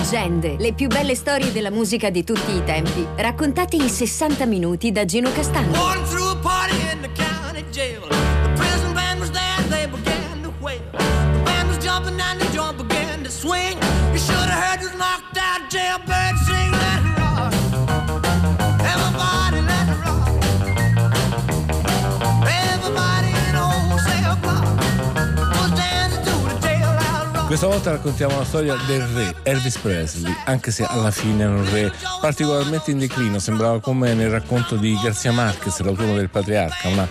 Leggende, le più belle storie della musica di tutti i tempi, raccontate in 60 minuti da Gino Castagno. Questa volta raccontiamo la storia del re Elvis Presley, anche se alla fine è un re particolarmente in declino, sembrava come nel racconto di Garcia Marquez, l'autore del Patriarca, una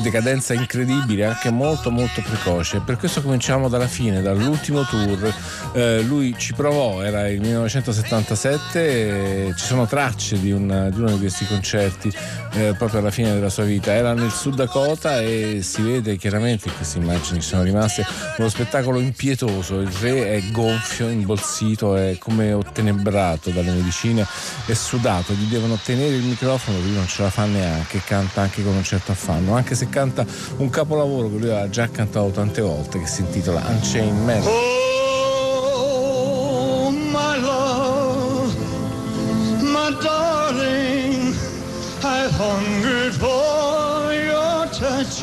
decadenza incredibile, anche molto molto precoce. Per questo cominciamo dalla fine, dall'ultimo tour. Eh, lui ci provò, era il 1977, e ci sono tracce di, una- di uno di questi concerti eh, proprio alla fine della sua vita. Era nel Sud Dakota e si vede chiaramente in queste immagini che sono rimaste uno spettacolo impietoso. Il re è gonfio, imbolsito, è come ottenebrato dalle medicine, è sudato, gli devono tenere il microfono, lui non ce la fa neanche, canta anche con un certo affanno, anche se canta un capolavoro che lui aveva già cantato tante volte che si intitola Unchained Man. Oh, hungered for your touch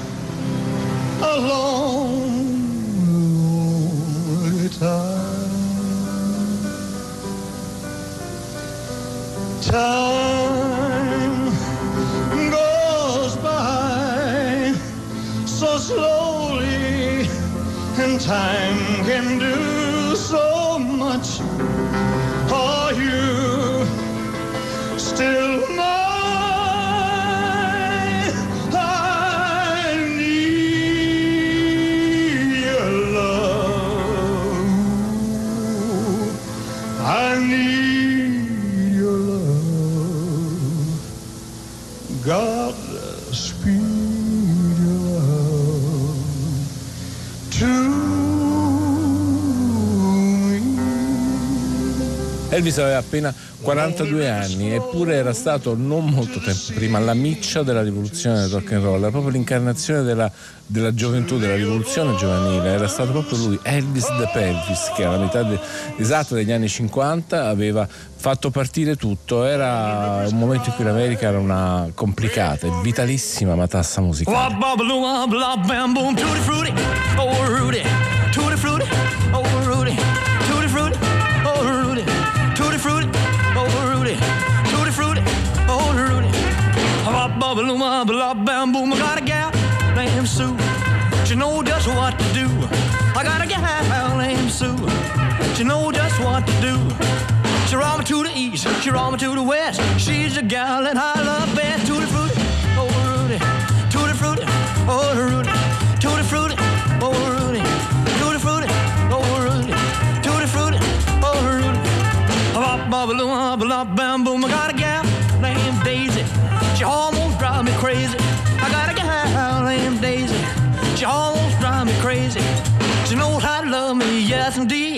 a long time. Time goes by so slowly, and time can do so much. Are you still Elvis aveva appena 42 anni eppure era stato non molto tempo prima la miccia della rivoluzione del rock and roll, era proprio l'incarnazione della, della gioventù, della rivoluzione giovanile, era stato proprio lui, Elvis the Pelvis, che alla metà de- esatta degli anni 50 aveva fatto partire tutto, era un momento in cui l'America era una complicata e vitalissima matassa musicale. Tutti frutti, oh Rudy, tutti frutti, oh Rudy, Wop, bop, bop, bop, bam, boom, I got a gal named Sue, she know just what to do. I got a gal named Sue, she know just what to do. She roll me to the east, she roll me to the west. She's a gal that I love best. Tutti frutti, oh Rudy, tutti frutti, oh Rudy, tutti frutti, oh Rudy, tutti frutti, oh Rudy, tutti frutti, oh Rudy. Bop, bop, bop, bop, bam,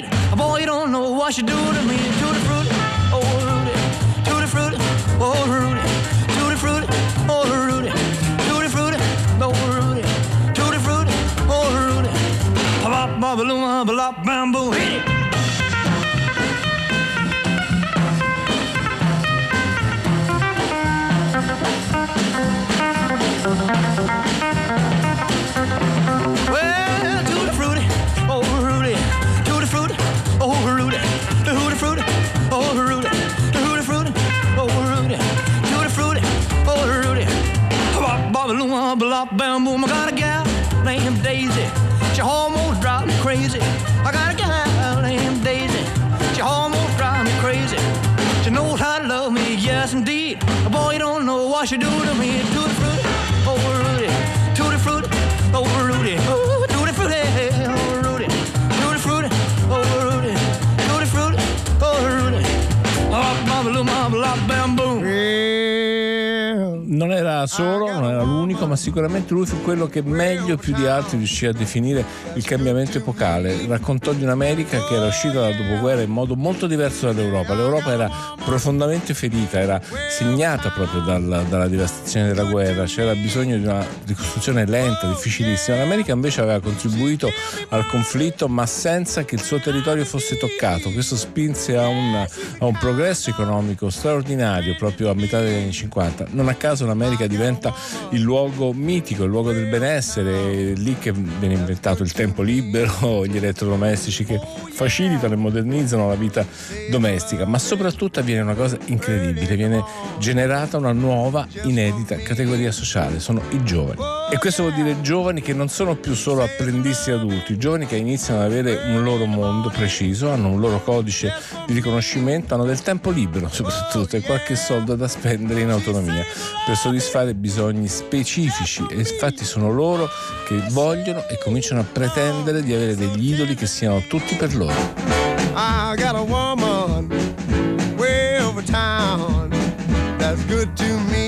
indeed. Boy, you don't know what she do to me. Tutti frutti, oh Rudy, tutti frutti, oh Rudy, tutti frutti, oh Rudy, tutti frutti, oh Rudy, tutti frutti, oh Rudy. Bop, bop, bop, bam, boom, don't know what she do to me. Era solo, non era l'unico, ma sicuramente lui fu quello che meglio più di altri riuscì a definire il cambiamento epocale. Raccontò di un'America che era uscita dal dopoguerra in modo molto diverso dall'Europa. L'Europa era profondamente ferita, era segnata proprio dalla, dalla devastazione della guerra, c'era bisogno di una ricostruzione lenta, difficilissima. L'America invece aveva contribuito al conflitto ma senza che il suo territorio fosse toccato. Questo spinse a un, a un progresso economico straordinario proprio a metà degli anni 50. Non a caso l'America diventa il luogo mitico, il luogo del benessere, lì che viene inventato il tempo libero, gli elettrodomestici che facilitano e modernizzano la vita domestica, ma soprattutto avviene una cosa incredibile, viene generata una nuova, inedita categoria sociale, sono i giovani. E questo vuol dire giovani che non sono più solo apprendisti adulti, giovani che iniziano ad avere un loro mondo preciso, hanno un loro codice di riconoscimento, hanno del tempo libero soprattutto e qualche soldo da spendere in autonomia per soddisfare bisogni specifici e infatti sono loro che vogliono e cominciano a pretendere di avere degli idoli che siano tutti per loro. I got a woman way over town that's good to me.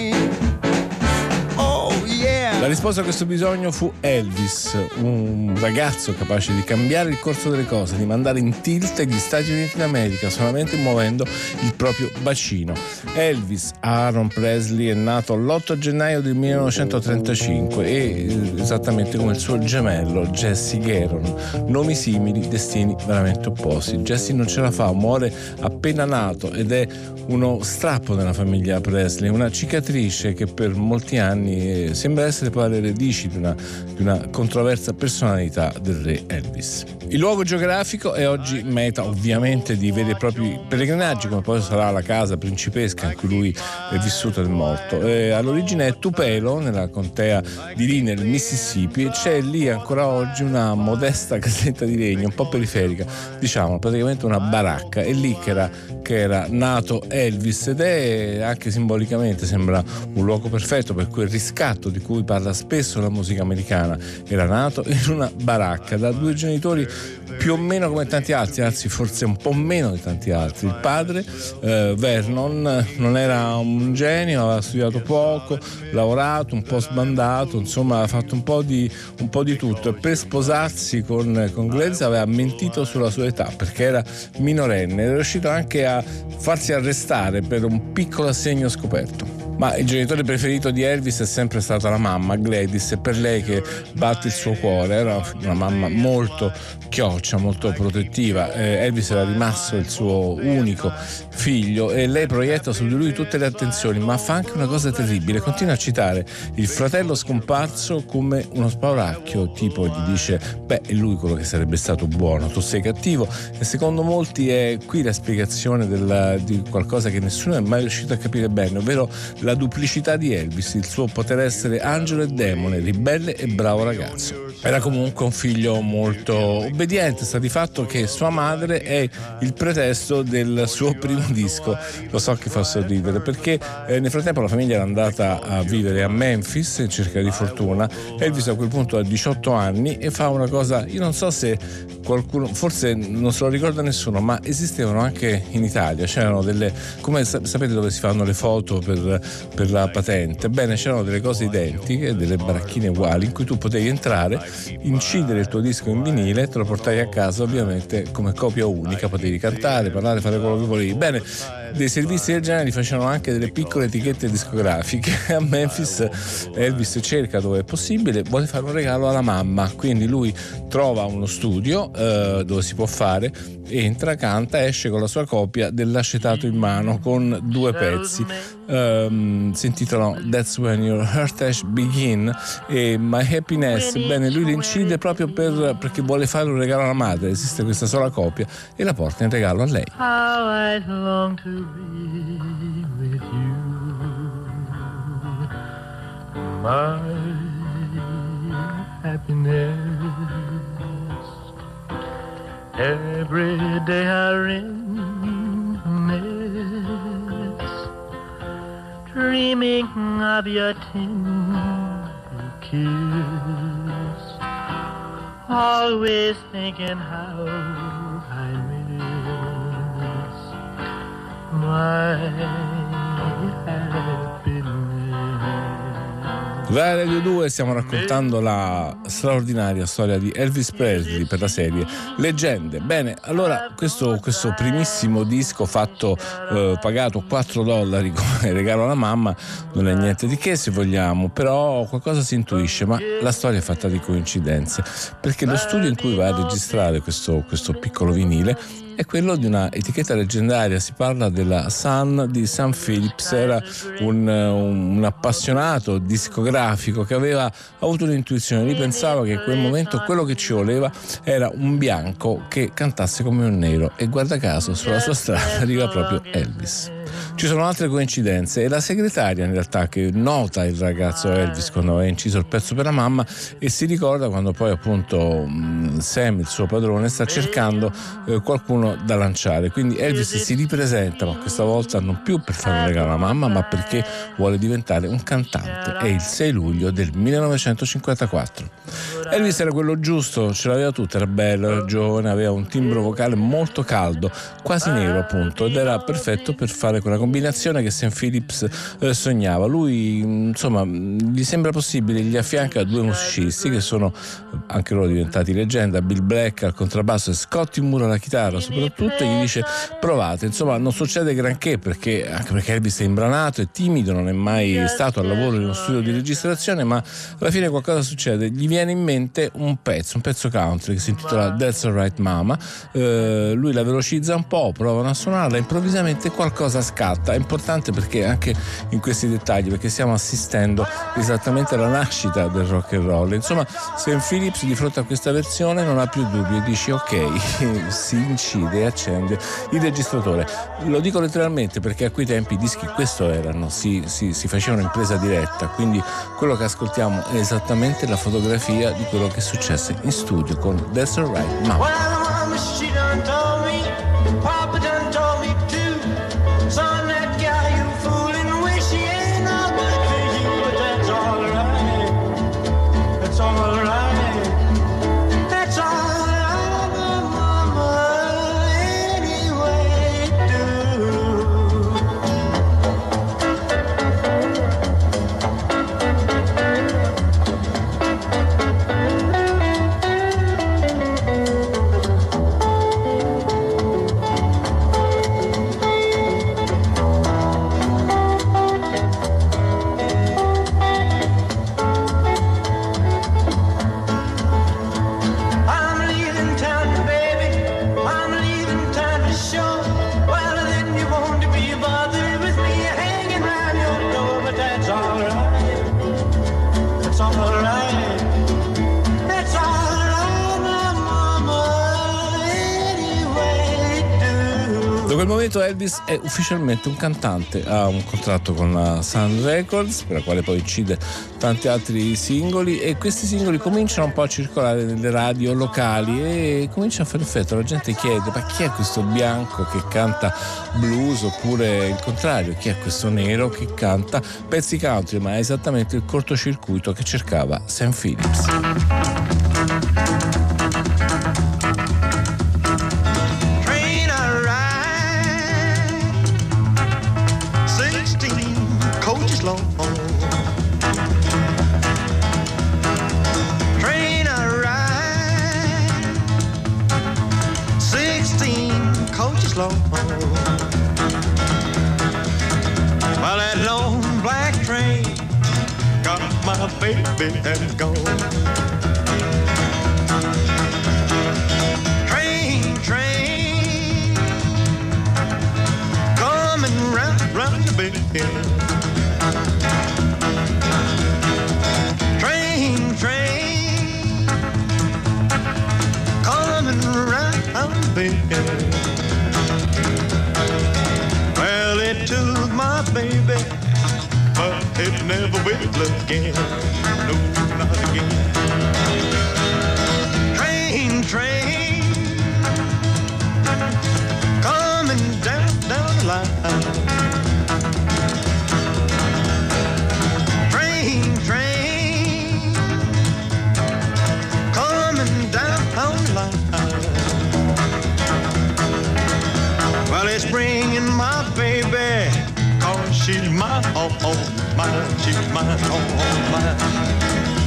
Risposta a questo bisogno fu Elvis, un ragazzo capace di cambiare il corso delle cose, di mandare in tilt gli Stati Uniti d'America solamente muovendo il proprio bacino. Elvis Aaron Presley è nato l'8 gennaio del 1935 e esattamente come il suo gemello Jesse Garon, nomi simili, destini veramente opposti. Jesse non ce la fa, muore appena nato ed è uno strappo nella famiglia Presley, una cicatrice che per molti anni eh, sembra essere poi alle radici di una, di una controversa personalità del re Elvis. Il luogo geografico è oggi meta ovviamente di veri e propri pellegrinaggi, come poi sarà la casa principesca in cui lui è vissuto e morto. E all'origine è Tupelo, nella contea di Lee, nel Mississippi, e c'è lì ancora oggi una modesta casetta di legno, un po' periferica, diciamo, praticamente una baracca. È lì che era, che era nato Elvis ed è anche simbolicamente sembra un luogo perfetto per quel riscatto di cui parla spesso la musica americana. Era nato in una baracca da due genitori più o meno come tanti altri, anzi forse un po' meno di tanti altri. Il padre, eh, Vernon, non era un genio, aveva studiato poco, lavorato, un po' sbandato, insomma aveva fatto un po' di, un po di tutto e per sposarsi con, con Glaze aveva mentito sulla sua età perché era minorenne, era riuscito anche a farsi arrestare per un piccolo assegno scoperto. Ma il genitore preferito di Elvis è sempre stata la mamma, Gladys, è per lei che batte il suo cuore. Era una mamma molto chioccia, molto protettiva. Eh, Elvis era rimasto il suo unico figlio e lei proietta su di lui tutte le attenzioni, ma fa anche una cosa terribile. Continua a citare il fratello scomparso come uno spauracchio, tipo gli dice: Beh, è lui quello che sarebbe stato buono, tu sei cattivo. E secondo molti è qui la spiegazione della, di qualcosa che nessuno è mai riuscito a capire bene, ovvero la duplicità di Elvis, il suo poter essere angelo e demone, ribelle e bravo ragazzo. Era comunque un figlio molto obbediente, sta di fatto che sua madre è il pretesto del suo primo disco. Lo so che fa sorridere perché eh, nel frattempo la famiglia era andata a vivere a Memphis in cerca di fortuna. Elvis a quel punto ha 18 anni e fa una cosa, io non so se qualcuno, forse non se lo ricorda nessuno, ma esistevano anche in Italia, c'erano delle, come sapete dove si fanno le foto per per la patente. Bene, c'erano delle cose identiche, delle baracchine uguali in cui tu potevi entrare, incidere il tuo disco in vinile, te lo portavi a casa ovviamente come copia unica, potevi cantare, parlare, fare quello che volevi. Bene, dei servizi del genere li facevano anche delle piccole etichette discografiche. A Memphis Elvis cerca dove è possibile, vuole fare un regalo alla mamma, quindi lui trova uno studio eh, dove si può fare, entra, canta, esce con la sua copia dell'acetato in mano con due pezzi. Um, si intitolano That's When Your Heartache Begin e My Happiness. Bene, lui l'incide proprio per, perché vuole fare un regalo alla madre, esiste questa sola copia e la porta in regalo a lei. How I long to with you, my happiness. Every day I reminisce, dreaming of your tender kiss, always thinking how Va Radio 2 stiamo raccontando la straordinaria storia di Elvis Presley per la serie Leggende. Bene, allora questo, questo primissimo disco fatto eh, pagato 4 dollari come regalo alla mamma non è niente di che se vogliamo, però qualcosa si intuisce, ma la storia è fatta di coincidenze, perché lo studio in cui va a registrare questo, questo piccolo vinile è quello di una etichetta leggendaria. Si parla della Sun di Sam Phillips, era un, un, appassionato discografico che aveva avuto un'intuizione. Lui pensava che in quel momento quello che ci voleva era un bianco che cantasse come un nero, e guarda caso sulla sua strada arriva proprio Elvis. Ci sono altre coincidenze e la segretaria in realtà che nota il ragazzo Elvis quando aveva inciso il pezzo per la mamma e si ricorda quando poi appunto Sam, il suo padrone, sta cercando eh, qualcuno da lanciare. Quindi Elvis si ripresenta, ma questa volta non più per fare un regalo alla mamma, ma perché vuole diventare un cantante. È il 6 luglio del 1954. Elvis era quello giusto, ce l'aveva tutta, era bello, era giovane, aveva un timbro vocale molto caldo, quasi nero appunto, ed era perfetto per fare quella combinazione che Sam Phillips eh, sognava. Lui, insomma, gli sembra possibile, gli affianca due musicisti che sono anche loro diventati leggenda, Bill Black al contrabbasso e Scotty Moore alla chitarra soprattutto, e gli dice provate. Insomma, non succede granché perché, anche perché Elvis è imbranato, è timido, non è mai stato al lavoro in uno studio di registrazione, ma alla fine qualcosa succede. Gli viene in mente mente un pezzo, un pezzo country che si intitola That's Alright Mama. Eh, lui la velocizza un po', provano a suonarla, improvvisamente qualcosa scatta. È importante perché anche in questi dettagli, perché stiamo assistendo esattamente alla nascita del rock and roll. Insomma, Sam Phillips di fronte a questa versione non ha più dubbi e dice ok, si incide e accende il registratore. Lo dico letteralmente perché a quei tempi i dischi questo erano, si, si, si facevano in presa diretta, quindi quello che ascoltiamo è esattamente la fotografia di quello che successe in studio con That's Alright Mama. summer. Momento Elvis è ufficialmente un cantante, ha un contratto con la Sun Records, per la quale poi incide tanti altri singoli e questi singoli cominciano un po' a circolare nelle radio locali e cominciano a fare effetto, la gente chiede ma chi è questo bianco che canta blues? Oppure il contrario, chi è questo nero che canta pezzi country, ma è esattamente il cortocircuito che cercava Sam Phillips. She's mine, oh, oh, mine, she's mine, oh, oh, mine.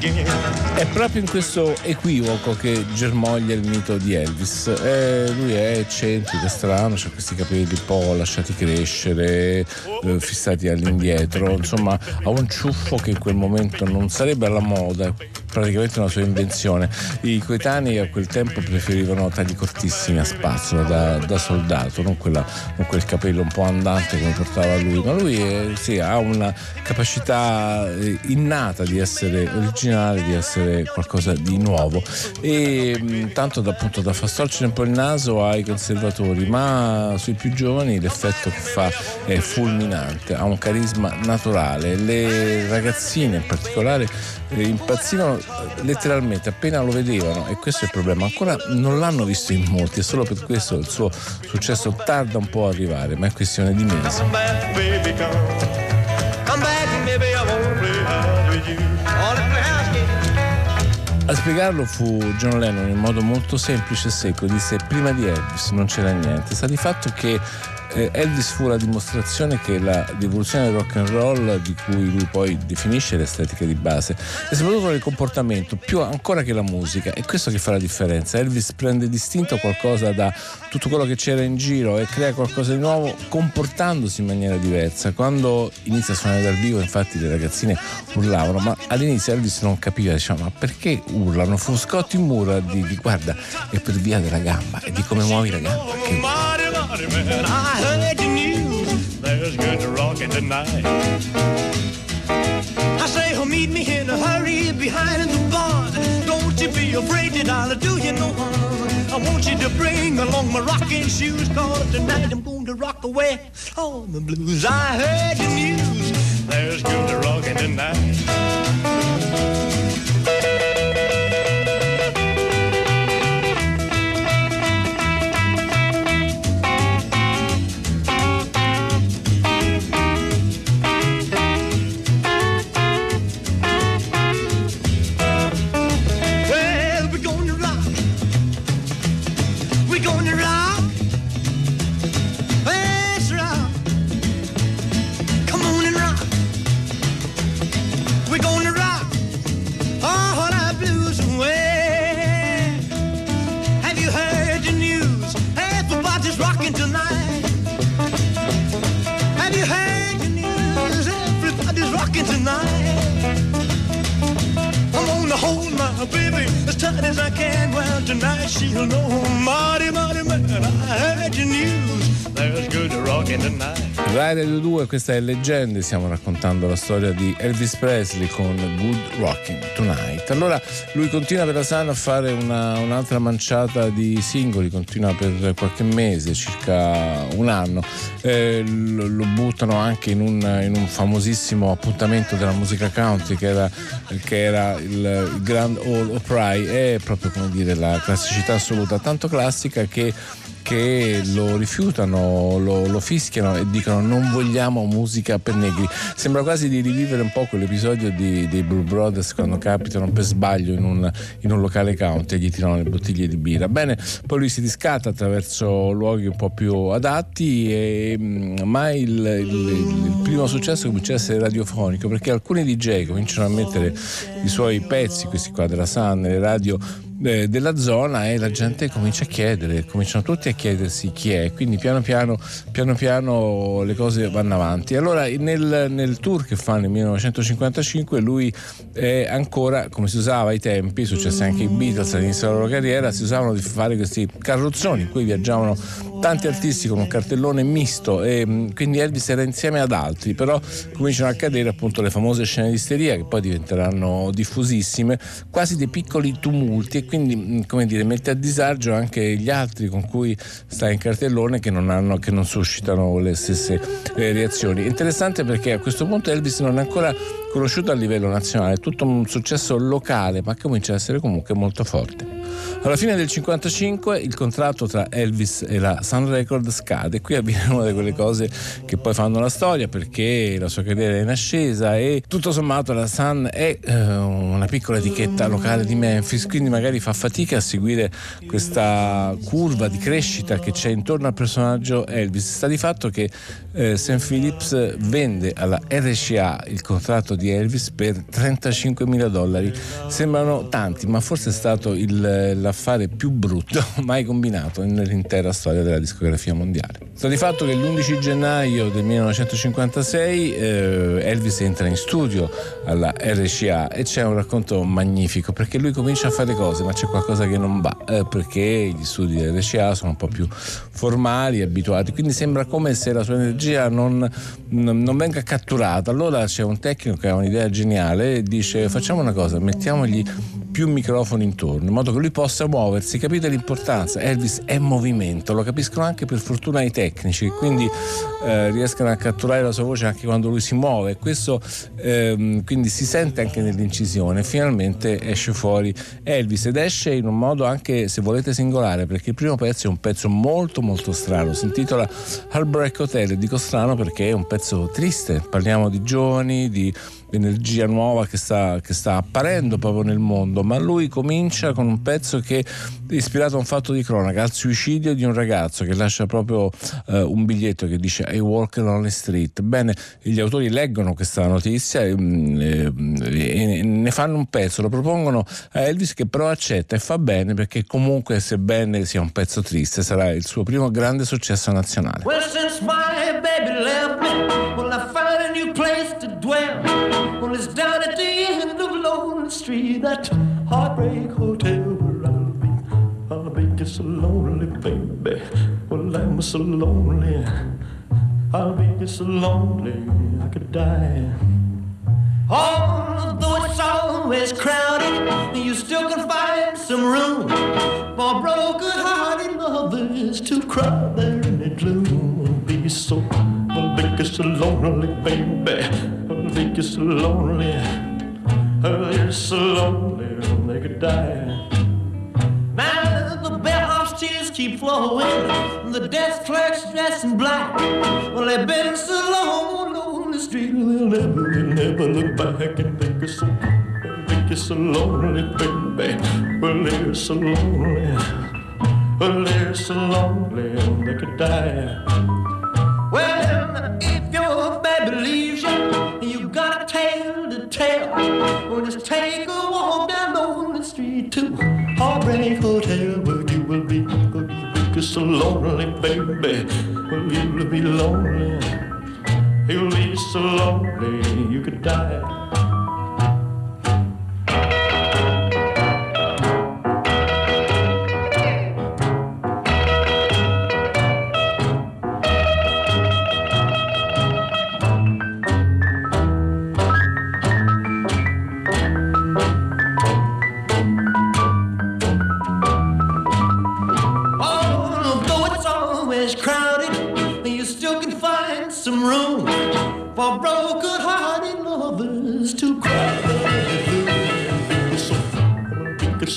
È proprio in questo equivoco che germoglia il mito di Elvis. Eh, lui è eccentrico, strano, ha questi capelli un po' lasciati crescere, eh, fissati all'indietro, insomma ha un ciuffo che in quel momento non sarebbe alla moda, praticamente una sua invenzione. I coetanei a quel tempo preferivano tagli cortissimi a spazzola da, da soldato, non, quella, non quel capello un po' andante come portava lui, ma lui è- sì, ha una capacità eh, innata di essere originale, di essere qualcosa di nuovo e mh, tanto da, appunto da far storcere un po' il naso ai conservatori, ma sui più giovani l'effetto che fa è fulminante, ha un carisma naturale, le ragazzine in particolare eh, impazzivano eh, letteralmente appena lo vedevano e questo è il problema, ancora non l'hanno visto in molti e solo per questo il suo successo tarda un po' a arrivare, ma è questione di mesi. A spiegarlo fu John Lennon in modo molto semplice e secco, disse prima di Elvis non c'era niente, sta di fatto che eh, Elvis fu la dimostrazione che la rivoluzione del rock and roll di cui lui poi definisce l'estetica di base e soprattutto il comportamento più ancora che la musica è questo che fa la differenza. Elvis prende distinto qualcosa da tutto quello che c'era in giro e crea qualcosa di nuovo comportandosi in maniera diversa. Quando inizia a suonare dal vivo infatti le ragazzine urlavano ma all'inizio Elvis non capiva diceva ma perché urlano? Fu Scott in muro a dirgli guarda è per via della gamba e di come muovi la gamba che Mighty man, I heard the news. There's good rockin' tonight. I say, oh, meet me in a hurry behind the bar. Don't you be afraid that I'll do you no harm. I want you to bring along my rocking shoes, cause tonight I'm going to rock away all the blues. I heard the news. There's good rockin' tonight. Tight as I can. Well, tonight she'll know, mighty, mighty man, I heard your news. There's good rockin' tonight. Rai Radio 2, questa è Leggende, stiamo raccontando la storia di Elvis Presley con Good Rocking Tonight. Allora lui continua per la Sun a fare una- un'altra manciata di singoli, continua per qualche mese, circa un anno, Eh, lo, lo buttano anche in un, in un famosissimo appuntamento della musica country che era, che era il, Grand Ole Opry, è proprio come dire la classicità assoluta, tanto classica che che lo rifiutano, lo, lo fischiano e dicono non vogliamo musica per negri. Sembra quasi di rivivere un po' quell'episodio di- dei Blue Brothers quando capitano per sbaglio in un, in un locale country e gli tirano le bottiglie di birra. Bene, poi lui si riscatta attraverso luoghi un po' più adatti, e, ma il, il- il primo successo comincia a essere radiofonico perché alcuni DJ cominciano a mettere i suoi pezzi, questi qua della Sun, nelle radio eh, della zona e la gente comincia a chiedere, cominciano tutti a chiedersi chi è, quindi piano piano, piano, piano le cose vanno avanti. Allora nel, nel tour che fa nel 1955 lui è ancora, come si usava ai tempi, successe anche ai Beatles all'inizio della loro carriera, si usavano di fare questi carrozzoni in cui viaggiavano tanti artisti con un cartellone misto e mm, quindi Elvis era insieme ad altri, però cominciano a cadere appunto le famose scene di isteria che poi diventeranno diffusissime, quasi dei piccoli tumulti quindi mm, come dire mette a disagio anche gli altri con cui sta in cartellone che non, hanno, che non suscitano le stesse eh, reazioni. Interessante perché a questo punto Elvis non è ancora conosciuto a livello nazionale, è tutto un successo locale ma comincia a essere comunque molto forte. Alla fine del 1955 il contratto tra Elvis e la Sun Record scade. Qui avviene una di quelle cose che poi fanno la storia perché la sua carriera è in ascesa e tutto sommato la Sun è eh, una piccola etichetta locale di Memphis, quindi magari fa fatica a seguire questa curva di crescita che c'è intorno al personaggio Elvis. Sta di fatto che eh, St. Phillips vende alla RCA il contratto di Elvis per 35 mila dollari. Sembrano tanti, ma forse è stato il, l'affare più brutto mai combinato nell'intera storia della discografia mondiale. Sta di fatto che l'11 gennaio del 1956 eh, Elvis entra in studio alla RCA e c'è un racconto magnifico perché lui comincia a fare cose ma c'è qualcosa che non va eh, perché gli studi dell'RCA sono un po' più formali, abituati, quindi sembra come se la sua energia non, non, non venga catturata. Allora c'è un tecnico che ha un'idea geniale e dice facciamo una cosa, mettiamogli più microfoni intorno, in modo che lui possa muoversi. Capite l'importanza? Elvis è movimento, lo capiscono anche per fortuna i tecnici, quindi eh, riescono a catturare la sua voce anche quando lui si muove. Questo ehm, quindi si sente anche nell'incisione. Finalmente esce fuori Elvis ed esce in un modo anche, se volete, singolare, perché il primo pezzo è un pezzo molto molto strano. Si intitola Heartbreak Hotel dico strano perché è un pezzo triste. Parliamo di giovani, di energia nuova che sta, che sta, apparendo proprio nel mondo, ma lui comincia con un pezzo che è ispirato a un fatto di cronaca, al suicidio di un ragazzo che lascia proprio eh, un biglietto che dice I walk on the street. Bene, gli autori leggono questa notizia e, mm, e, e ne fanno un pezzo, lo propongono a Elvis che però accetta e fa bene perché comunque sebbene sia un pezzo triste sarà il suo primo grande successo nazionale. Well, Well, it's down at the end of Lonely Street, that heartbreak hotel where I'll be. I'll be just so lonely, baby. Well, I'm so lonely. I'll be just so lonely, I could die. Although it's always crowded, you still can find some room for broken-hearted lovers to cry there in the gloom. Be so, I'll be so lonely, baby think you're so lonely. Oh, you're so lonely, they could die. Now the bellhop's tears keep flowing, the desk clerk's dressed in black. Well, they've been so long on the street, they'll never, they'll never look back and think you're so, think you're so lonely, baby. Well, they're so lonely. Well, they're so lonely, they could die. Well, if your baby leaves you got a tale to tell. Well, just take a walk down on the street to Heartbreak Hotel where you will be. You'll be so lonely, baby. Well, you'll be lonely. You'll be so lonely you could die.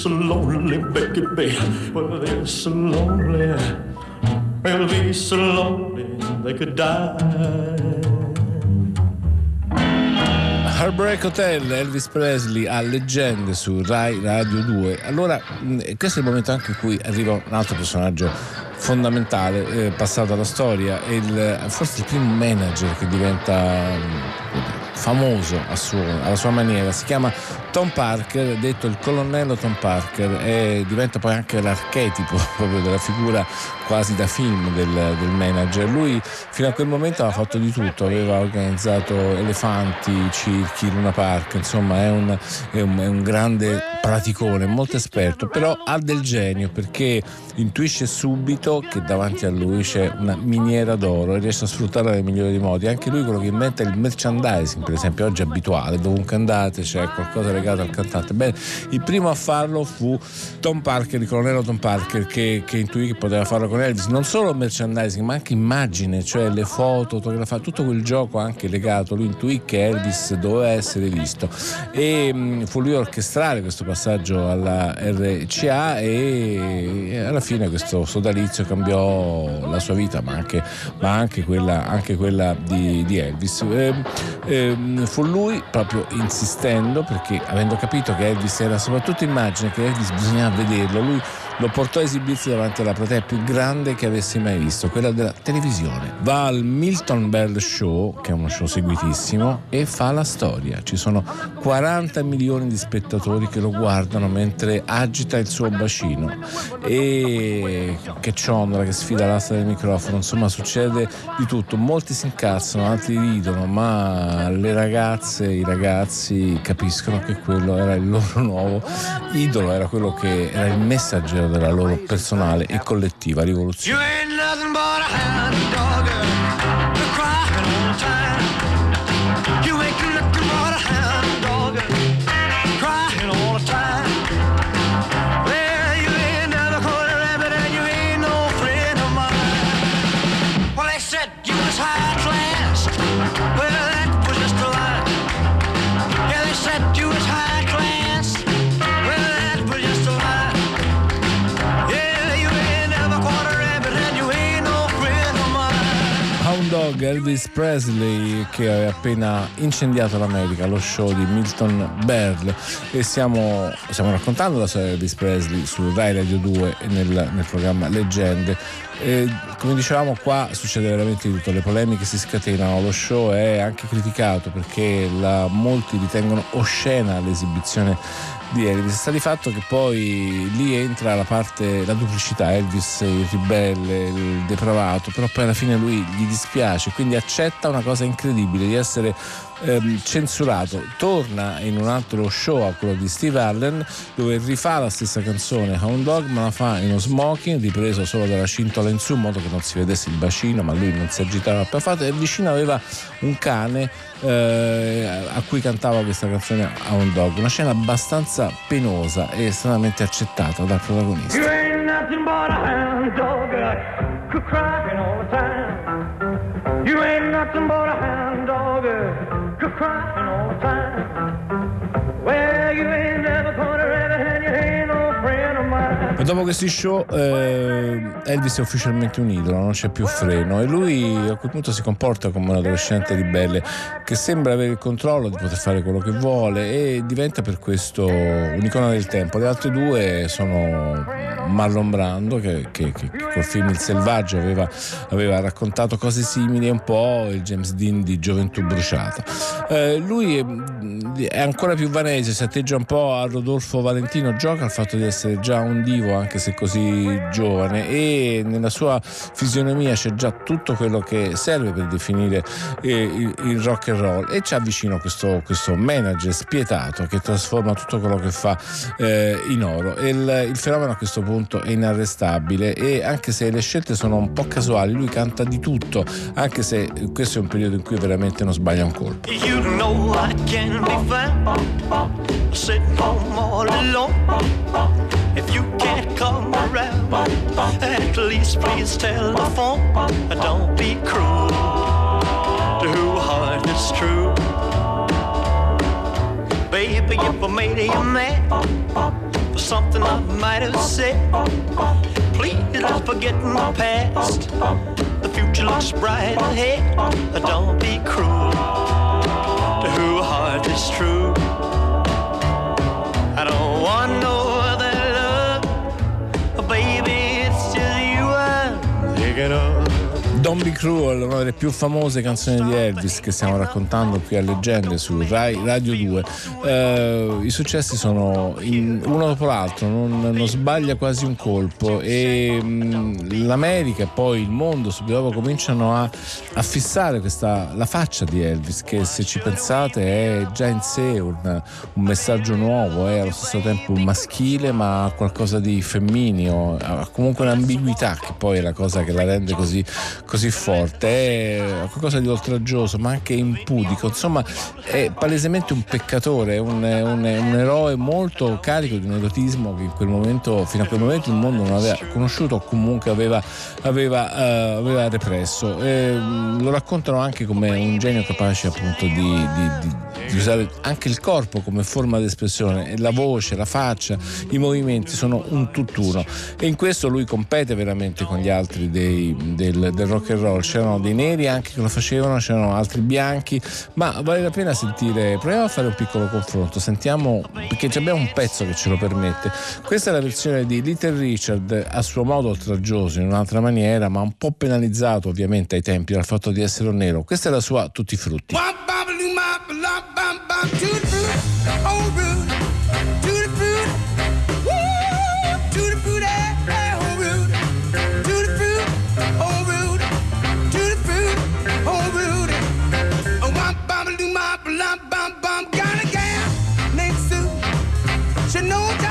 So lonely, baby. Well, they're so lonely. They'll be so lonely they could die. Heartbreak Hotel, Elvis Presley a leggende su Rai Radio 2. Allora, mm, questo è il momento anche in cui arriva un altro personaggio fondamentale, eh, passato alla storia, il, forse il primo manager che diventa mm, famoso suo, alla sua maniera, si chiama Tom Parker, detto il colonnello Tom Parker, e diventa poi anche l'archetipo proprio della figura quasi da film del, del, manager. Lui fino a quel momento aveva fatto di tutto, aveva organizzato elefanti, circhi, Luna Park, insomma è un, è un, è un grande praticone, molto esperto, però ha del genio perché intuisce subito che davanti a lui c'è una miniera d'oro e riesce a sfruttarla nel migliore dei modi. Anche lui quello che inventa il merchandising, per esempio, oggi è abituale, dovunque andate c'è qualcosa legato al cantante. Bene, il primo a farlo fu Tom Parker, il colonnello Tom Parker, che, che intuì che poteva farlo con Elvis, non solo merchandising, ma anche immagine, cioè le foto, tutto quel gioco anche legato. Lui intuì che Elvis doveva essere visto e mh, fu lui a orchestrare questo passaggio alla RCA e alla fine questo sodalizio cambiò la sua vita, ma anche, ma anche quella, anche quella di, di, Elvis. E, e, fu lui proprio insistendo perché avendo capito che Elvis era soprattutto immagine, che Elvis bisognava vederlo, lui lo portò a esibirsi davanti alla platea più grande che avessi mai visto, quella della televisione. Va al Milton Bell Show, che è uno show seguitissimo, e fa la storia. Ci sono 40 milioni di spettatori che lo guardano mentre agita il suo bacino e che ciondola, che sfida l'asta del microfono, insomma succede di tutto. Molti si incazzano, altri ridono, ma le ragazze, i ragazzi capiscono che quello era il loro nuovo idolo, era quello che era il messaggero della loro personale e collettiva rivoluzione. Elvis Presley che aveva appena incendiato l'America, lo show di Milton Berle e stiamo, stiamo raccontando la storia di Elvis Presley su Rai Radio 2 nel, nel programma Leggende. E, come dicevamo qua succede veramente di tutto, le polemiche si scatenano, lo show è anche criticato perché la, molti ritengono oscena l'esibizione di Elvis. Sta di fatto che poi lì entra la parte, la duplicità, Elvis il ribelle, il depravato, però poi alla fine lui gli dispiace, quindi accetta una cosa incredibile di essere ehm, censurato. Torna in un altro show a quello di Steve Allen dove rifà la stessa canzone Hound Dog ma la fa in uno smoking ripreso solo dalla cintola in su in modo che non si vedesse il bacino ma lui non si agitava più affatto e vicino aveva un cane eh, a cui cantava questa canzone Hound Dog. Una scena abbastanza penosa e estremamente accettata dal protagonista. You ain't crying all the time. You ain't nothing but a hound crying all the. Dopo questi show eh, Elvis è ufficialmente un idolo, non c'è più freno e lui a quel punto si comporta come un adolescente ribelle che sembra avere il controllo di poter fare quello che vuole e diventa per questo un'icona del tempo. Le altre due sono Marlon Brando che, che, che col film Il Selvaggio aveva, aveva, raccontato cose simili un po' il James Dean di Gioventù Bruciata. Eh, lui è, è, ancora più vanese, si atteggia un po' a Rodolfo Valentino, gioca al fatto di essere già un divo anche se così giovane e nella sua fisionomia c'è già tutto quello che serve per definire eh, il, il, rock and roll e c'ha vicino questo, questo, manager spietato che trasforma tutto quello che fa eh, in oro. Il, il fenomeno a questo punto punto è inarrestabile e anche se le scelte sono un po' casuali, lui canta di tutto, anche se questo è un periodo in cui veramente non sbaglia un colpo. You know I can be found sitting home all alone. If you can't come around, at least please tell the phone. Don't be cruel to who heart is true. Baby, if I made you mad for something I might have said. Please let's forget the past. The future looks bright ahead. Don't be cruel to who heart is true. Be Cruel, una delle più famose canzoni di Elvis che stiamo raccontando qui a Leggende su Rai Radio 2. Eh, I successi sono in, uno dopo l'altro, non, non, sbaglia quasi un colpo e mh, mm, l'America e poi il mondo subito dopo cominciano a, a, fissare questa, la faccia di Elvis che se ci pensate è già in sé un, un messaggio nuovo, è allo stesso tempo maschile ma qualcosa di femmineo, ha comunque un'ambiguità che poi è la cosa che la rende così, così forte, è qualcosa di oltraggioso ma anche impudico, insomma è palesemente un peccatore, un, un, un eroe molto carico di un erotismo che in quel momento, fino a quel momento il mondo non aveva conosciuto o comunque aveva, aveva, uh, aveva represso. E, lo raccontano anche come un genio capace appunto di, di, di, di usare anche il corpo come forma di espressione, la voce, la faccia, i movimenti sono un tutt'uno. E in questo lui compete veramente con gli altri dei, del, del rock and roll. C'erano dei neri anche che lo facevano, c'erano altri bianchi, ma vale la pena sentire, proviamo a fare un piccolo confronto, sentiamo perché abbiamo un pezzo che ce lo permette. Questa è la versione di Little Richard, a suo modo oltraggioso in un'altra maniera, ma un po' penalizzato ovviamente ai tempi dal fatto di essere nero. Questa è la sua Tutti frutti.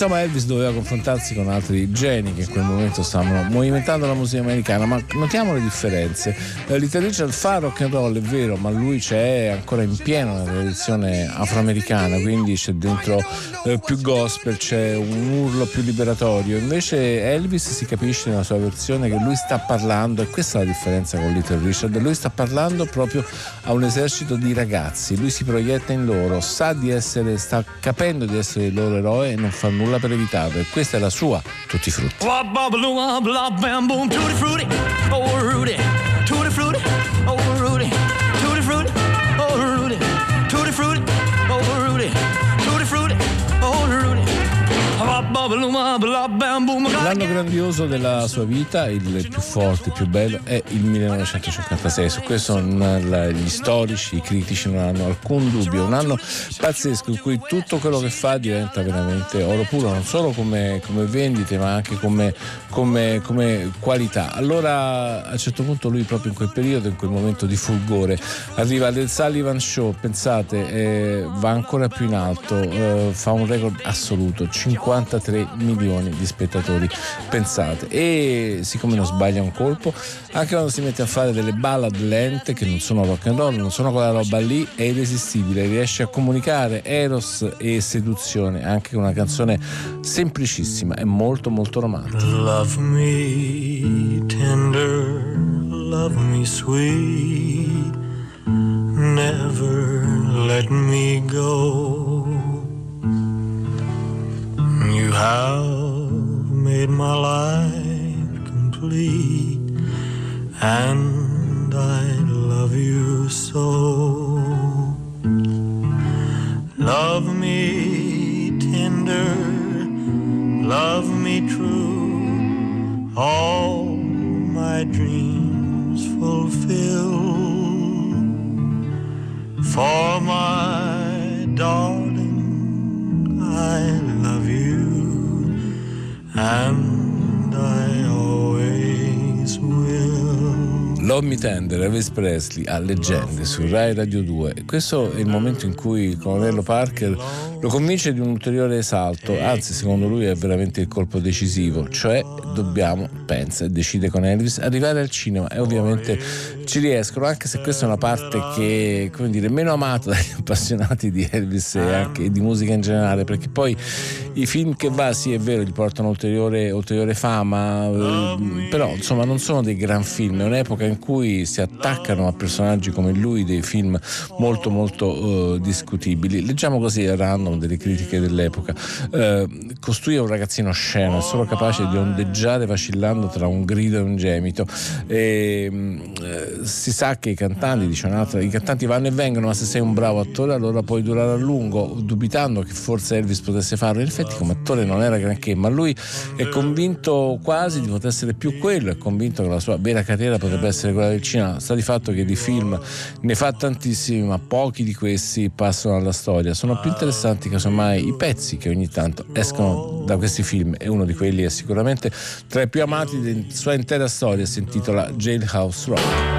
Insomma, Elvis doveva confrontarsi con altri geni che in quel momento stavano movimentando la musica americana, ma notiamo le differenze. Little Richard fa rock and roll, è vero, ma lui c'è ancora in pieno nella tradizione afroamericana, quindi c'è dentro eh, più gospel, c'è un urlo più liberatorio. Invece Elvis si capisce nella sua versione che lui sta parlando, e questa è la differenza con Little Richard, lui sta parlando proprio a un esercito di ragazzi, lui si proietta in loro, sa di essere, sta capendo di essere il loro eroe e non fa nulla nulla per evitarlo e questa è la sua Tutti frutti. L'anno grandioso della sua vita, il più forte, il più bello, è il 1956. Su questo gli storici, i critici non hanno alcun dubbio. Un anno pazzesco in cui tutto quello che fa diventa veramente oro puro, non solo come, come vendite, ma anche come, come, come, qualità. Allora a un certo punto lui proprio in quel periodo, in quel momento di fulgore, arriva del Sullivan Show, pensate, eh, va ancora più in alto, eh, fa un record assoluto, 53 3 milioni di spettatori, pensate. E siccome non sbaglia un colpo, anche quando si mette a fare delle ballad lente che non sono rock and roll, non sono quella roba lì, è irresistibile, riesce a comunicare eros e seduzione, anche con una canzone semplicissima e molto molto romantica. Love me tender, love me sweet, never let me go. You have made my life complete, and I love you so. Love me tender, love me true, all my dreams fulfill. For my darling, I and I always will. Love Tender, Elvis Presley a leggende su Rai Radio 2. Questo è il momento in cui Colonnello Parker lo convince di un ulteriore salto, anzi secondo lui è veramente il colpo decisivo, cioè dobbiamo, pensa e decide con Elvis, arrivare al cinema. E ovviamente ci riescono, anche se questa è una parte che, come dire, meno amata dagli appassionati di Elvis e anche di musica in generale, perché poi i film che va, sì è vero, gli portano ulteriore, ulteriore fama, eh, però insomma non sono dei gran film, è un'epoca in cui si attaccano a personaggi come lui dei film molto molto uh, discutibili. Leggiamo così a random delle critiche dell'epoca. Uh, costui è un ragazzino sceno, è solo capace di ondeggiare vacillando tra un grido e un gemito. E, uh, si sa che i cantanti, dice un'altra, i cantanti vanno e vengono, ma se sei un bravo attore allora puoi durare a lungo, dubitando che forse Elvis potesse farlo. In effetti come attore non era granché, ma lui è convinto quasi di poter essere più quello, è convinto che la sua vera carriera potrebbe essere quella del cinema. Sta di fatto che di film ne fa tantissimi, ma pochi di questi passano alla storia. Sono più interessanti casomai i pezzi che ogni tanto escono da questi film e uno di quelli è sicuramente tra i più amati della sua intera storia, si intitola Jailhouse Rock.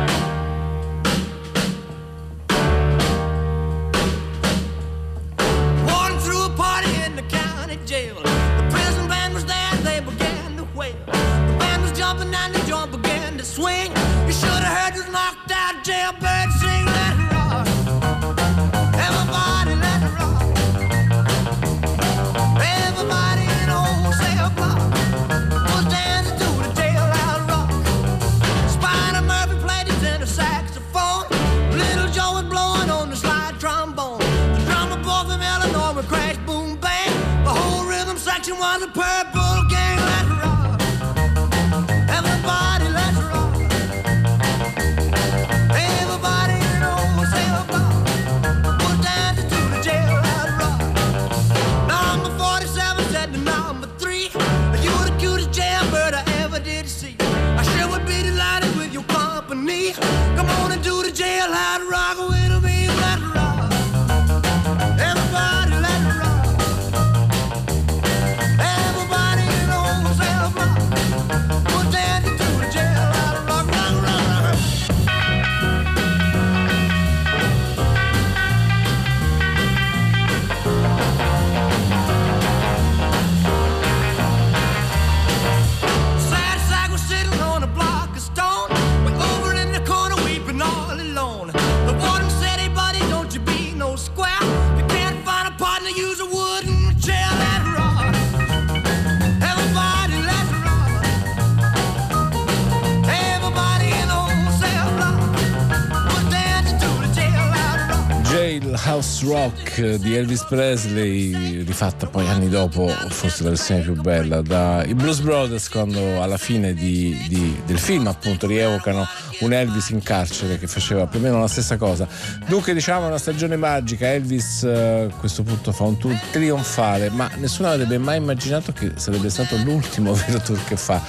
Rock di Elvis Presley, rifatta poi anni dopo, forse la versione più bella, dai Blues Brothers quando alla fine di, di, del film appunto rievocano un Elvis in carcere che faceva più o meno la stessa cosa. Dunque diciamo una stagione magica, Elvis eh, a questo punto fa un tour trionfale, ma nessuno avrebbe mai immaginato che sarebbe stato l'ultimo vero tour che fa.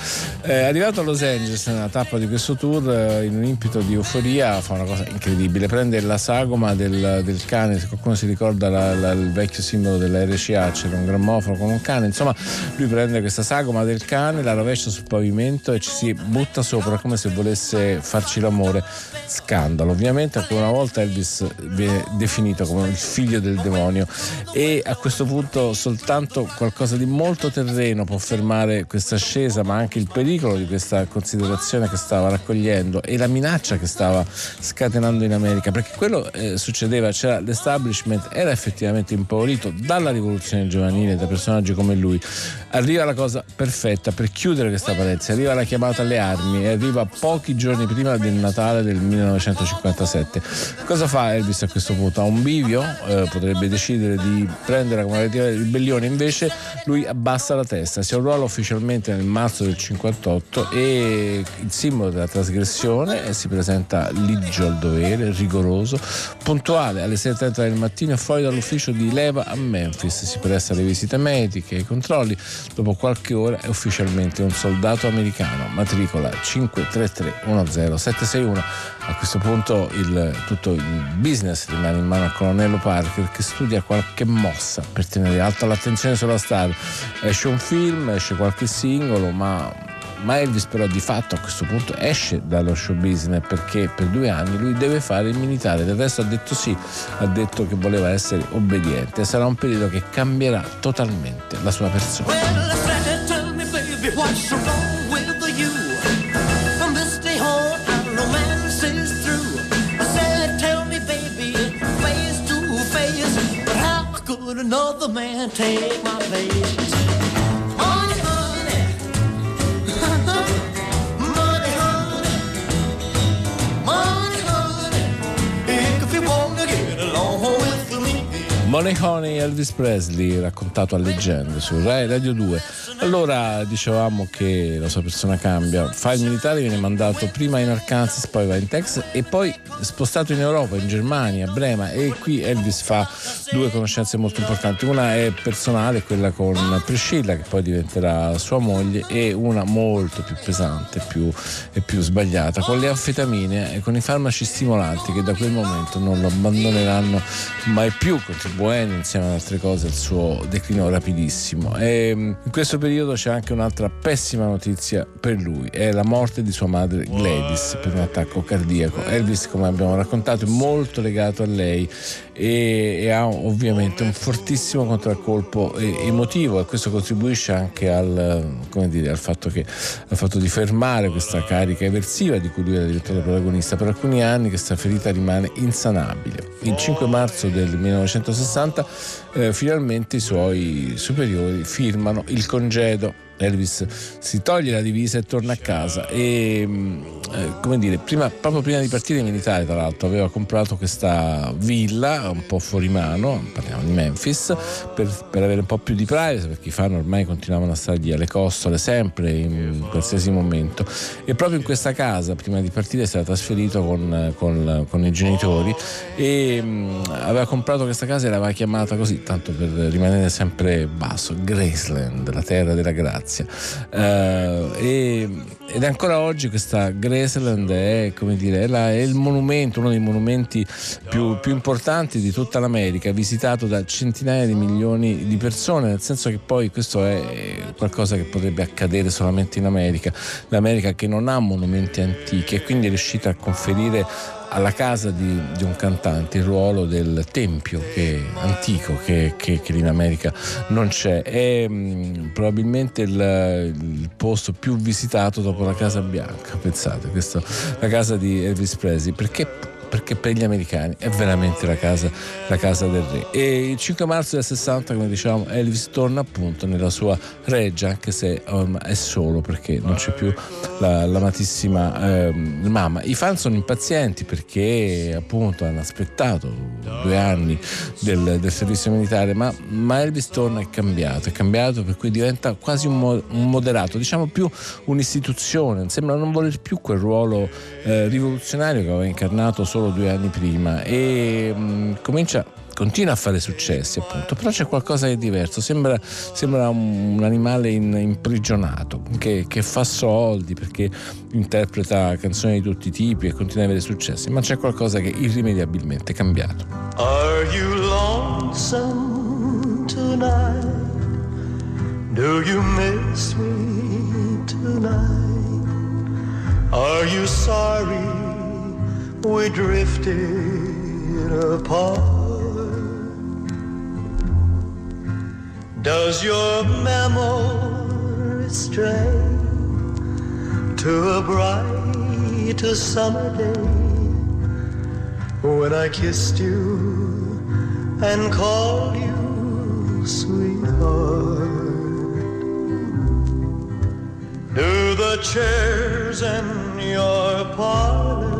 Eh, arrivato a Los Angeles nella tappa di questo tour, eh, in un impeto di euforia, fa una cosa incredibile, prende la sagoma del, del cane, se qualcuno si ricorda la, la, il vecchio simbolo della RCA, c'era un grammofono con un cane, insomma lui prende questa sagoma del cane, la rovescia sul pavimento e ci si butta sopra come se volesse far farci l'amore. Scandalo. Ovviamente ancora una volta Elvis viene definito come il figlio del demonio e a questo punto soltanto qualcosa di molto terreno può fermare questa ascesa, ma anche il pericolo di questa considerazione che stava raccogliendo e la minaccia che stava scatenando in America, perché quello eh, succedeva, c'era l'establishment era effettivamente impaurito dalla rivoluzione giovanile, da personaggi come lui. Arriva la cosa perfetta per chiudere questa parezza, arriva la chiamata alle armi e arriva pochi giorni prima prima del Natale del 1957. Cosa fa Elvis a questo punto? Ha un bivio, eh, potrebbe decidere di prendere come ribellione, invece lui abbassa la testa, si arruola ufficialmente nel marzo del 58 e il simbolo della trasgressione e si presenta ligio al dovere, rigoroso, puntuale. Alle 6.30 del mattino e fuori dall'ufficio di leva a Memphis, si presta alle visite mediche, ai controlli, dopo qualche ora è ufficialmente un soldato americano, matricola 53310 761. A questo punto il, tutto il business rimane in mano al colonnello Parker che studia qualche mossa per tenere alta l'attenzione sulla star. Esce un film, esce qualche singolo, ma ma Elvis però di fatto a questo punto esce dallo show business perché per due anni lui deve fare il militare, del resto ha detto sì, ha detto che voleva essere obbediente, sarà un periodo che cambierà totalmente la sua persona. Another man take my place. Money, honey. Money, honey. Money, honey. If you wanna get along with me. Money Honey Elvis Presley raccontato a leggende su Rai Radio 2 allora dicevamo che la sua persona cambia. Fa il militare viene mandato prima in Arkansas poi va in Texas e poi spostato in Europa in Germania a Brema. E qui Elvis fa due conoscenze molto importanti. Una è personale quella con Priscilla che poi diventerà sua moglie e una molto più pesante più, e più sbagliata con le anfetamine e con i farmaci stimolanti che da quel momento non lo abbandoneranno mai più. Contribuendo insieme ad altre cose al suo declino rapidissimo. E mm, in questo periodo c'è anche un'altra pessima notizia per lui, è la morte di sua madre Gladys per un attacco cardiaco. Elvis, come abbiamo raccontato, è molto legato a lei e, e ha ovviamente un fortissimo contraccolpo emotivo e questo contribuisce anche al, dire, al, fatto che, al fatto di fermare questa carica eversiva di cui lui era diventato protagonista per alcuni anni questa ferita rimane insanabile. Il 5 marzo del 1960 60 eh, finalmente i suoi superiori firmano il congedo Gedo. Elvis si toglie la divisa e torna a casa. E mm, eh, come dire, prima, proprio prima di partire in militare tra l'altro aveva comprato questa villa un po' fuori mano, parliamo di Memphis, per, per avere un po' più di privacy perché i fan ormai continuavano a stargli alle costole sempre in qualsiasi momento. E proprio in questa casa prima di partire si era trasferito con, con, con i genitori e mm, aveva comprato questa casa e l'aveva chiamata così tanto per rimanere sempre basso, Graceland, la terra della grazia Venezia. Uh, e, ed ancora oggi questa Graceland è, dire, è, la, è, il monumento, uno dei monumenti più, più, importanti di tutta l'America, visitato da centinaia di milioni di persone, nel senso che poi questo è qualcosa che potrebbe accadere solamente in America, l'America che non ha monumenti antichi e quindi è riuscita a conferire alla casa di, di, un cantante il ruolo del tempio che, antico che, che, che, in America non c'è. È mh, mm, probabilmente il, il, posto più visitato dopo la Casa Bianca, pensate, questa, la casa di Elvis Presley, perché perché per gli americani è veramente la casa, la casa del re. E il 5 marzo del 60, come diciamo, Elvis torna appunto nella sua reggia, anche se um, è solo perché non c'è più la, l'amatissima eh, mamma. I fan sono impazienti perché appunto hanno aspettato due anni del, del servizio militare, ma, ma, Elvis torna è cambiato, è cambiato per cui diventa quasi un, mo, un moderato, diciamo più un'istituzione, sembra non voler più quel ruolo eh, rivoluzionario che aveva incarnato solo solo due anni prima e mh, mm, comincia continua a fare successi appunto però c'è qualcosa di diverso sembra, sembra un, animale in, imprigionato che, che, fa soldi perché interpreta canzoni di tutti i tipi e continua ad avere successi ma c'è qualcosa che irrimediabilmente è cambiato Are you lonesome tonight? Do you miss me tonight? Are you sorry? We drifted apart. Does your memory stray to a bright summer day when I kissed you and called you sweetheart? Do the chairs in your parlor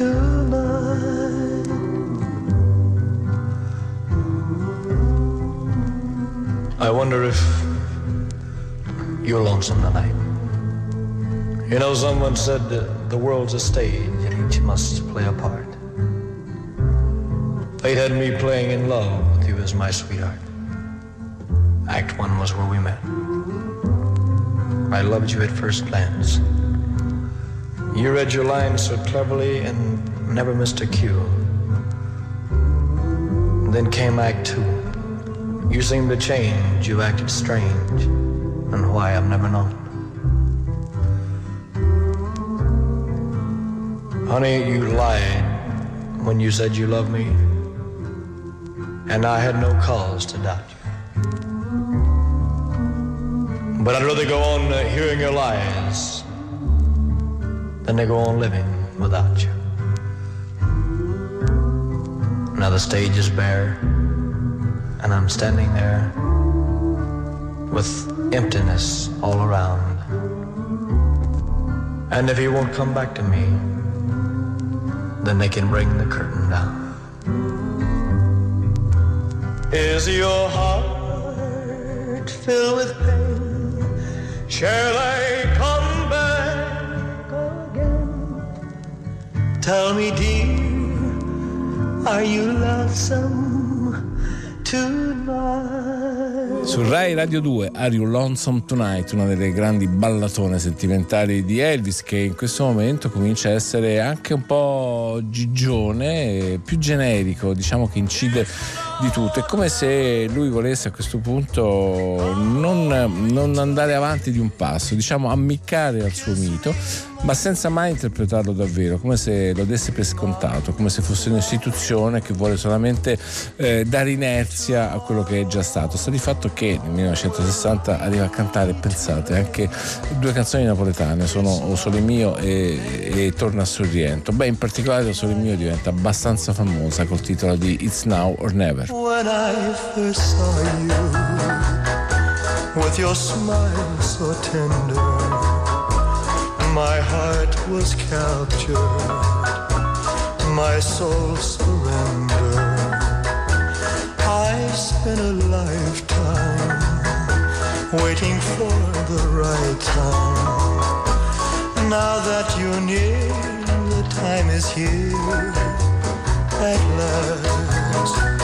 I wonder if you're lonesome tonight. You know, someone said the world's a stage and each must play a part. Fate had me playing in love with you as my sweetheart. Act one was where we met. I loved you at first glance. You read your lines so cleverly and never missed a cue. Then came Act Two. You seemed to change, you acted strange, and why I've never known. Honey, you lied when you said you loved me, and I had no cause to doubt you. But I'd rather go on uh, hearing your lies than they go on living without you. Now the stage is bare, and I'm standing there with emptiness all around. And if you won't come back to me, then they can bring the curtain down. Is your heart filled with pain? Shall I come Tell me, dear, are you lonesome tonight? Su Rai Radio 2 Are You Lonesome Tonight, una delle grandi ballatone sentimentali di Elvis che in questo momento comincia a essere anche un po' gigione, più generico, diciamo che incide di tutto. È come se lui volesse a questo punto non, non andare avanti di un passo, diciamo ammiccare al suo mito, ma senza mai interpretarlo davvero, come se lo desse per scontato, come se fosse un'istituzione che vuole solamente eh, dare inerzia a quello che è già stato. Sta di fatto che nel 1960 arriva a cantare, pensate, anche due canzoni napoletane, sono O Sole Mio e, e Torna a Sorriento. Beh, in particolare O Sole Mio diventa abbastanza famosa col titolo di It's Now or Never. When I first saw you with your smile so tender, my heart was captured, my soul surrendered. I spent a lifetime waiting for the right time. Now that you're near, the time is here at last.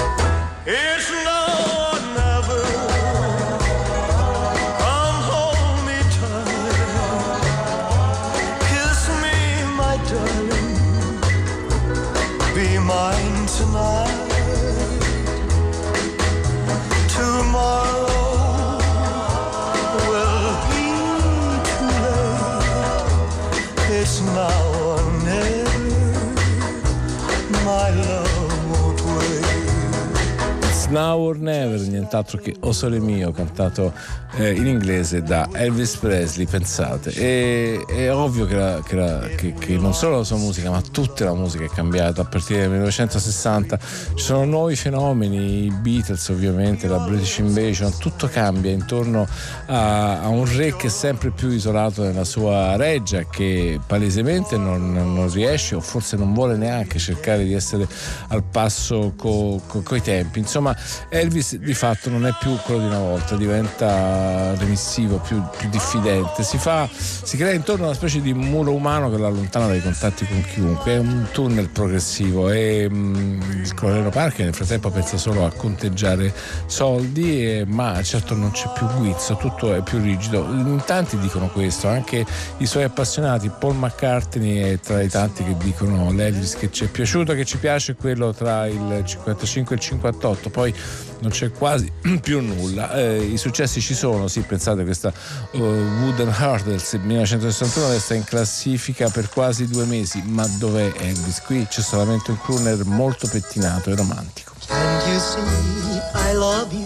Now or Never, nient'altro che O Sole Mio, cantato eh, in inglese da Elvis Presley, pensate. E, è ovvio che, la- che la- che- che non solo la sua musica, ma tutta la musica è cambiata a partire dal 1960. Ci sono nuovi fenomeni, i Beatles ovviamente, la British Invasion, tutto cambia intorno a, a un re che è sempre più isolato nella sua reggia, che palesemente non, non riesce o forse non vuole neanche cercare di essere al passo co, co- coi tempi. Insomma, Elvis di fatto non è più quello di una volta, diventa remissivo, più, più diffidente. Si, fa, si crea intorno a una specie di muro umano che lo allontana dai contatti con chiunque. È un tunnel progressivo e mm, il colonnello Parker nel frattempo pensa solo a conteggiare soldi, e- ma certo non c'è più guizzo, tutto è più rigido. In tanti dicono questo, anche i suoi appassionati, Paul McCartney è tra i tanti che dicono l'Elvis che ci è piaciuto, che ci piace quello tra il 55 e il 58, poi non c'è quasi più nulla. Eh, I successi ci sono, sì, pensate questa uh, Wooden Heart del 1961 resta in classifica per quasi due mesi, ma dov'è Elvis? Qui c'è solamente un crooner molto pettinato e romantico. Can't you see I love you?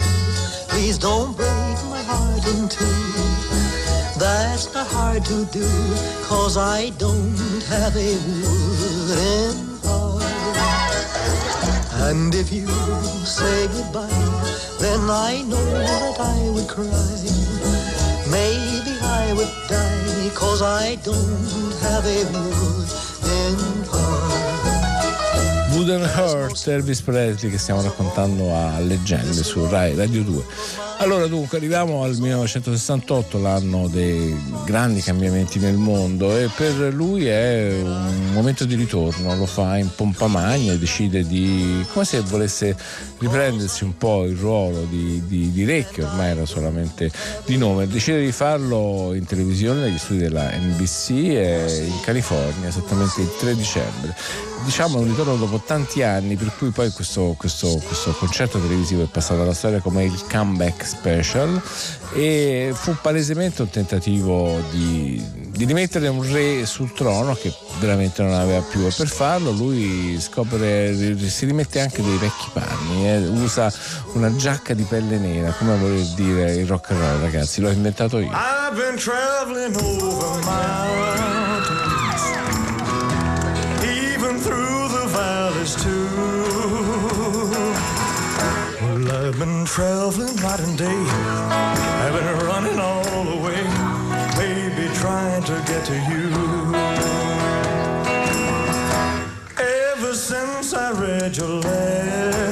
Please don't break my heart in two. That's not hard to do, cause I don't have a wooden. And if you say goodbye, then I know that I would cry. Maybe I would die, cause I don't have a wooden heart. Wooden Heart, Elvis Presley che stiamo raccontando a leggende su Rai Radio 2. Allora dunque arriviamo al 1968, l'anno dei grandi cambiamenti nel mondo e per lui è un momento di ritorno, lo fa in pompa magna e decide di, come se volesse riprendersi un po' il ruolo di, di, di re, che ormai era solamente di nome, decide di farlo in televisione negli studi della NBC in California, esattamente il 3 dicembre. Diciamo un ritorno dopo tanti anni per cui poi questo, questo, questo concerto televisivo è passato alla storia come il comeback special e fu palesemente un tentativo di, di rimettere un re sul trono che veramente non aveva più e per farlo lui scopre si rimette anche dei vecchi panni eh, usa una giacca di pelle nera come voler dire il rock and roll ragazzi l'ho inventato io. I've been traveling over mountains even through the valleys too been traveling night and day. I've been running all the way maybe trying to get to you. Ever since I read your letter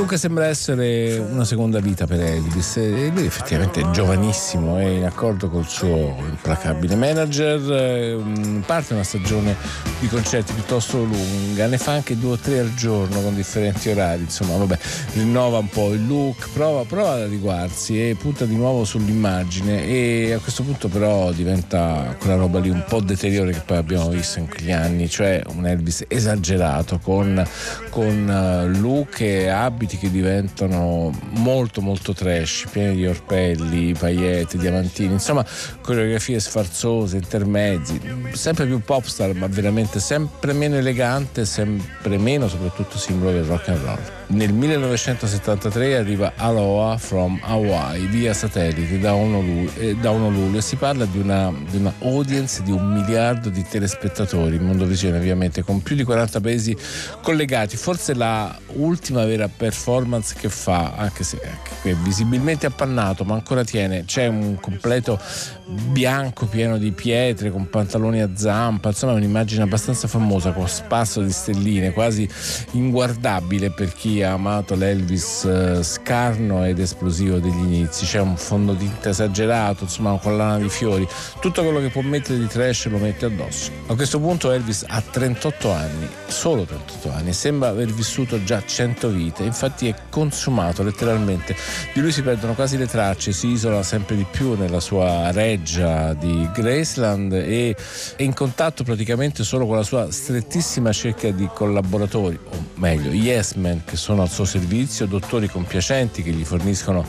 Dunque sembra essere una seconda vita per Elvis. E lui effettivamente è giovanissimo, è in accordo col suo implacabile manager, parte una stagione di concerti piuttosto lunga, ne fa anche due o tre al giorno con differenti orari, insomma vabbè, rinnova un po' il look, prova, prova ad adeguarsi e punta di nuovo sull'immagine e a questo punto però diventa quella roba lì un po' deteriore che poi abbiamo visto in quegli anni, cioè un Elvis esagerato con, con eh, look e abiti abiti che diventano molto molto trash, pieni di orpelli, paillette, diamantini, insomma coreografie sfarzose, intermezzi, sempre più popstar ma veramente sempre meno elegante, sempre meno soprattutto simbolo del rock and roll. Nel 1973 arriva Aloha from Hawaii via satellite da Honolulu, eh, da Honolulu e si parla di una, di una, audience di un miliardo di telespettatori in Mondovisione ovviamente con più di 40 paesi collegati, forse la ultima vera performance che fa, anche se è visibilmente appannato ma ancora tiene, c'è un completo bianco pieno di pietre con pantaloni a zampa, insomma un'immagine abbastanza famosa con spasso di stelline, quasi inguardabile per chi ha amato l'Elvis eh, scarno ed esplosivo degli inizi, c'è un fondotinta esagerato, insomma una collana di fiori, tutto quello che può mettere di trash lo mette addosso. A questo punto Elvis ha 38 anni, solo 38 anni, sembra aver vissuto già 100 vite, infatti è consumato letteralmente, di lui si perdono quasi le tracce, si isola sempre di più nella sua reggia di Graceland e è in contatto praticamente solo con la sua strettissima cerchia di collaboratori, o meglio, yes men che sono al suo servizio, dottori compiacenti che gli forniscono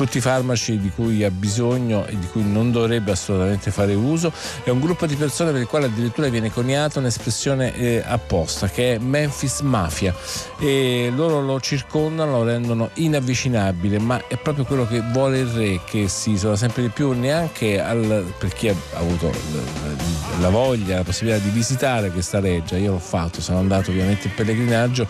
tutti i farmaci di cui ha bisogno e di cui non dovrebbe assolutamente fare uso. È un gruppo di persone per il quale addirittura viene coniata un'espressione eh, apposta che è Memphis Mafia e loro lo circondano, lo rendono inavvicinabile, ma è proprio quello che vuole il re che si isola sempre di più, neanche al, per chi ha avuto la voglia, la possibilità di visitare questa reggia. Io l'ho fatto, sono andato ovviamente in pellegrinaggio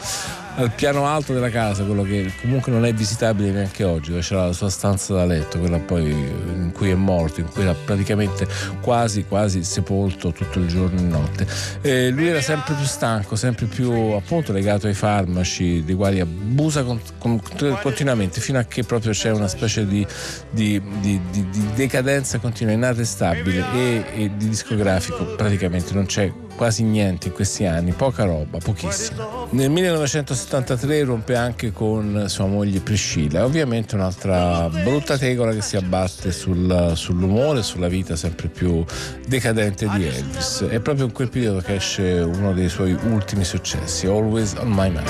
al piano alto della casa, quello che comunque non è visitabile neanche oggi, dove c'era la sua stanza da letto, quella poi in cui è morto, in cui era praticamente quasi quasi sepolto tutto il giorno e notte. E lui era sempre più stanco, sempre più appunto legato ai farmaci, dei quali abusa con, con, continuamente, fino a che proprio c'è una specie di, di, di, di decadenza continua, inarrestabile e, e di discografico praticamente non c'è quasi niente in questi anni, poca roba, pochissimo. Nel 1973 rompe anche con sua moglie Priscilla, ovviamente un'altra brutta tegola che si abbatte sul, sull'umore, sulla vita sempre più decadente di Elvis. È proprio in quel periodo che esce uno dei suoi ultimi successi, Always on My Mind.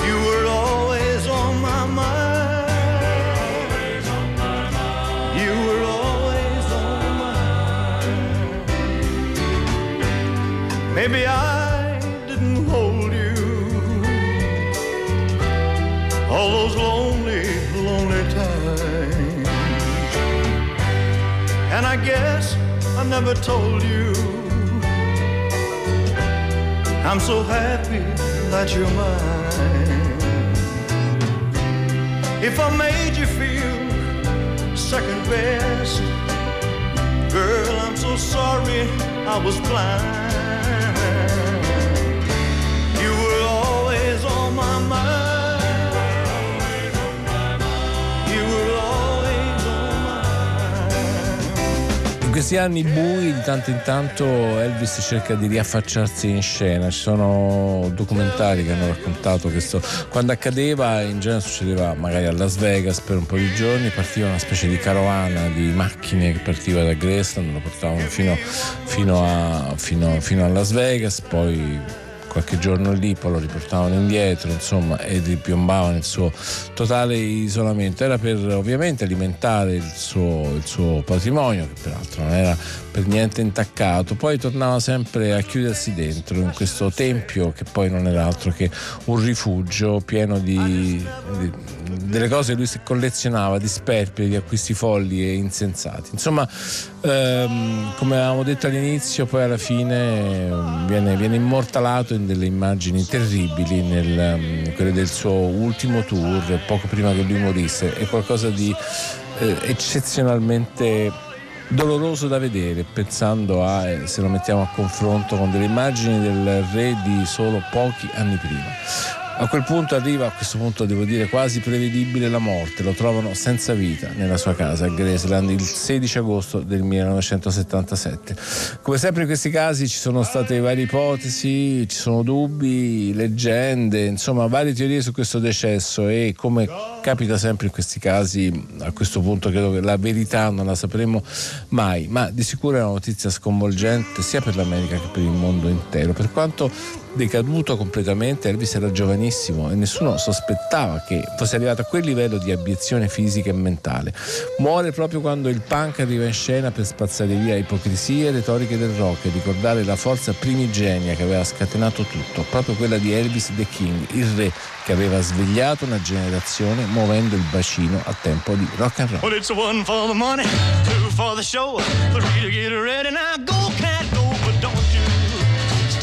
Never told you I'm so happy that you're mine. If I made you feel second best, girl, I'm so sorry I was blind. You were questi anni bui di tanto in tanto Elvis cerca di riaffacciarsi in scena. Ci sono documentari che hanno raccontato questo. Quando accadeva, in genere succedeva magari a Las Vegas per un po' di giorni, partiva una specie di carovana di macchine che partiva da Graceland, lo portavano fino, fino, a, fino, fino a Las Vegas, poi qualche giorno lì, poi lo riportavano indietro, insomma, e ripiombavano il suo totale isolamento. Era per ovviamente alimentare il suo, il suo patrimonio, che peraltro non era per niente intaccato, poi tornava sempre a chiudersi dentro in questo tempio che poi non era altro che un rifugio pieno di, di delle cose che lui collezionava, di sperperi, di acquisti folli e insensati. Insomma, ehm, come avevamo detto all'inizio, poi alla fine ehm, viene, viene immortalato delle immagini terribili, nel, um, quelle del suo ultimo tour, poco prima che lui morisse. È qualcosa di eh, eccezionalmente doloroso da vedere, pensando a, eh, se lo mettiamo a confronto con delle immagini del re di solo pochi anni prima. A quel punto arriva, a questo punto devo dire quasi prevedibile, la morte. Lo trovano senza vita nella sua casa a Graceland il 16 agosto del 1977. Come sempre in questi casi ci sono state varie ipotesi, ci sono dubbi, leggende, insomma varie teorie su questo decesso e come capita sempre in questi casi, a questo punto credo che la verità non la sapremo mai, ma di sicuro è una notizia sconvolgente sia per l'America che per il mondo intero. Per quanto decaduto completamente, Elvis era giovanissimo e nessuno sospettava che fosse arrivato a quel livello di abiezione fisica e mentale. Muore proprio quando il punk arriva in scena per spazzare via ipocrisie e retoriche del rock e ricordare la forza primigenia che aveva scatenato tutto, proprio quella di Elvis the King, il re che aveva svegliato una generazione muovendo il bacino a tempo di rock and roll. Well,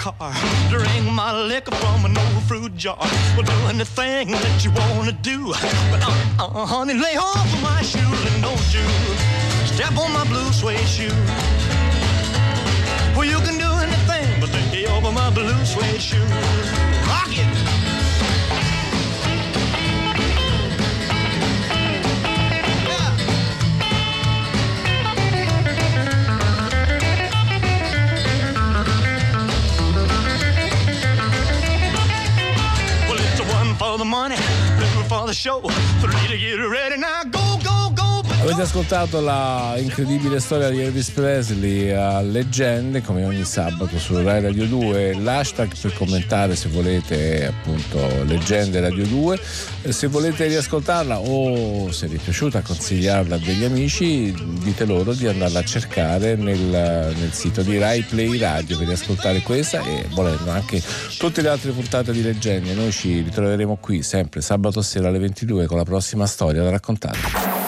Car, drink my liquor from an old fruit jar. Well, do anything that you wanna do, but uh, uh, honey, lay off of my shoes and don't you step on my blue suede shoe. Well, you can do anything but lay over my blue suede shoes. Rock it. For the money, two for the show, three to get ready. Now go. Avete ascoltato la incredibile storia di Elvis Presley a leggende come ogni sabato su Rai Radio 2. L'hashtag per commentare se volete appunto leggende Radio 2. E Se volete riascoltarla o se vi è piaciuta consigliarla a degli amici, dite loro di andarla a cercare nel, nel sito di Rai Play Radio per riascoltare questa e volendo anche tutte le altre puntate di leggende. Noi ci ritroveremo qui sempre sabato sera alle 22 con la prossima storia da raccontare.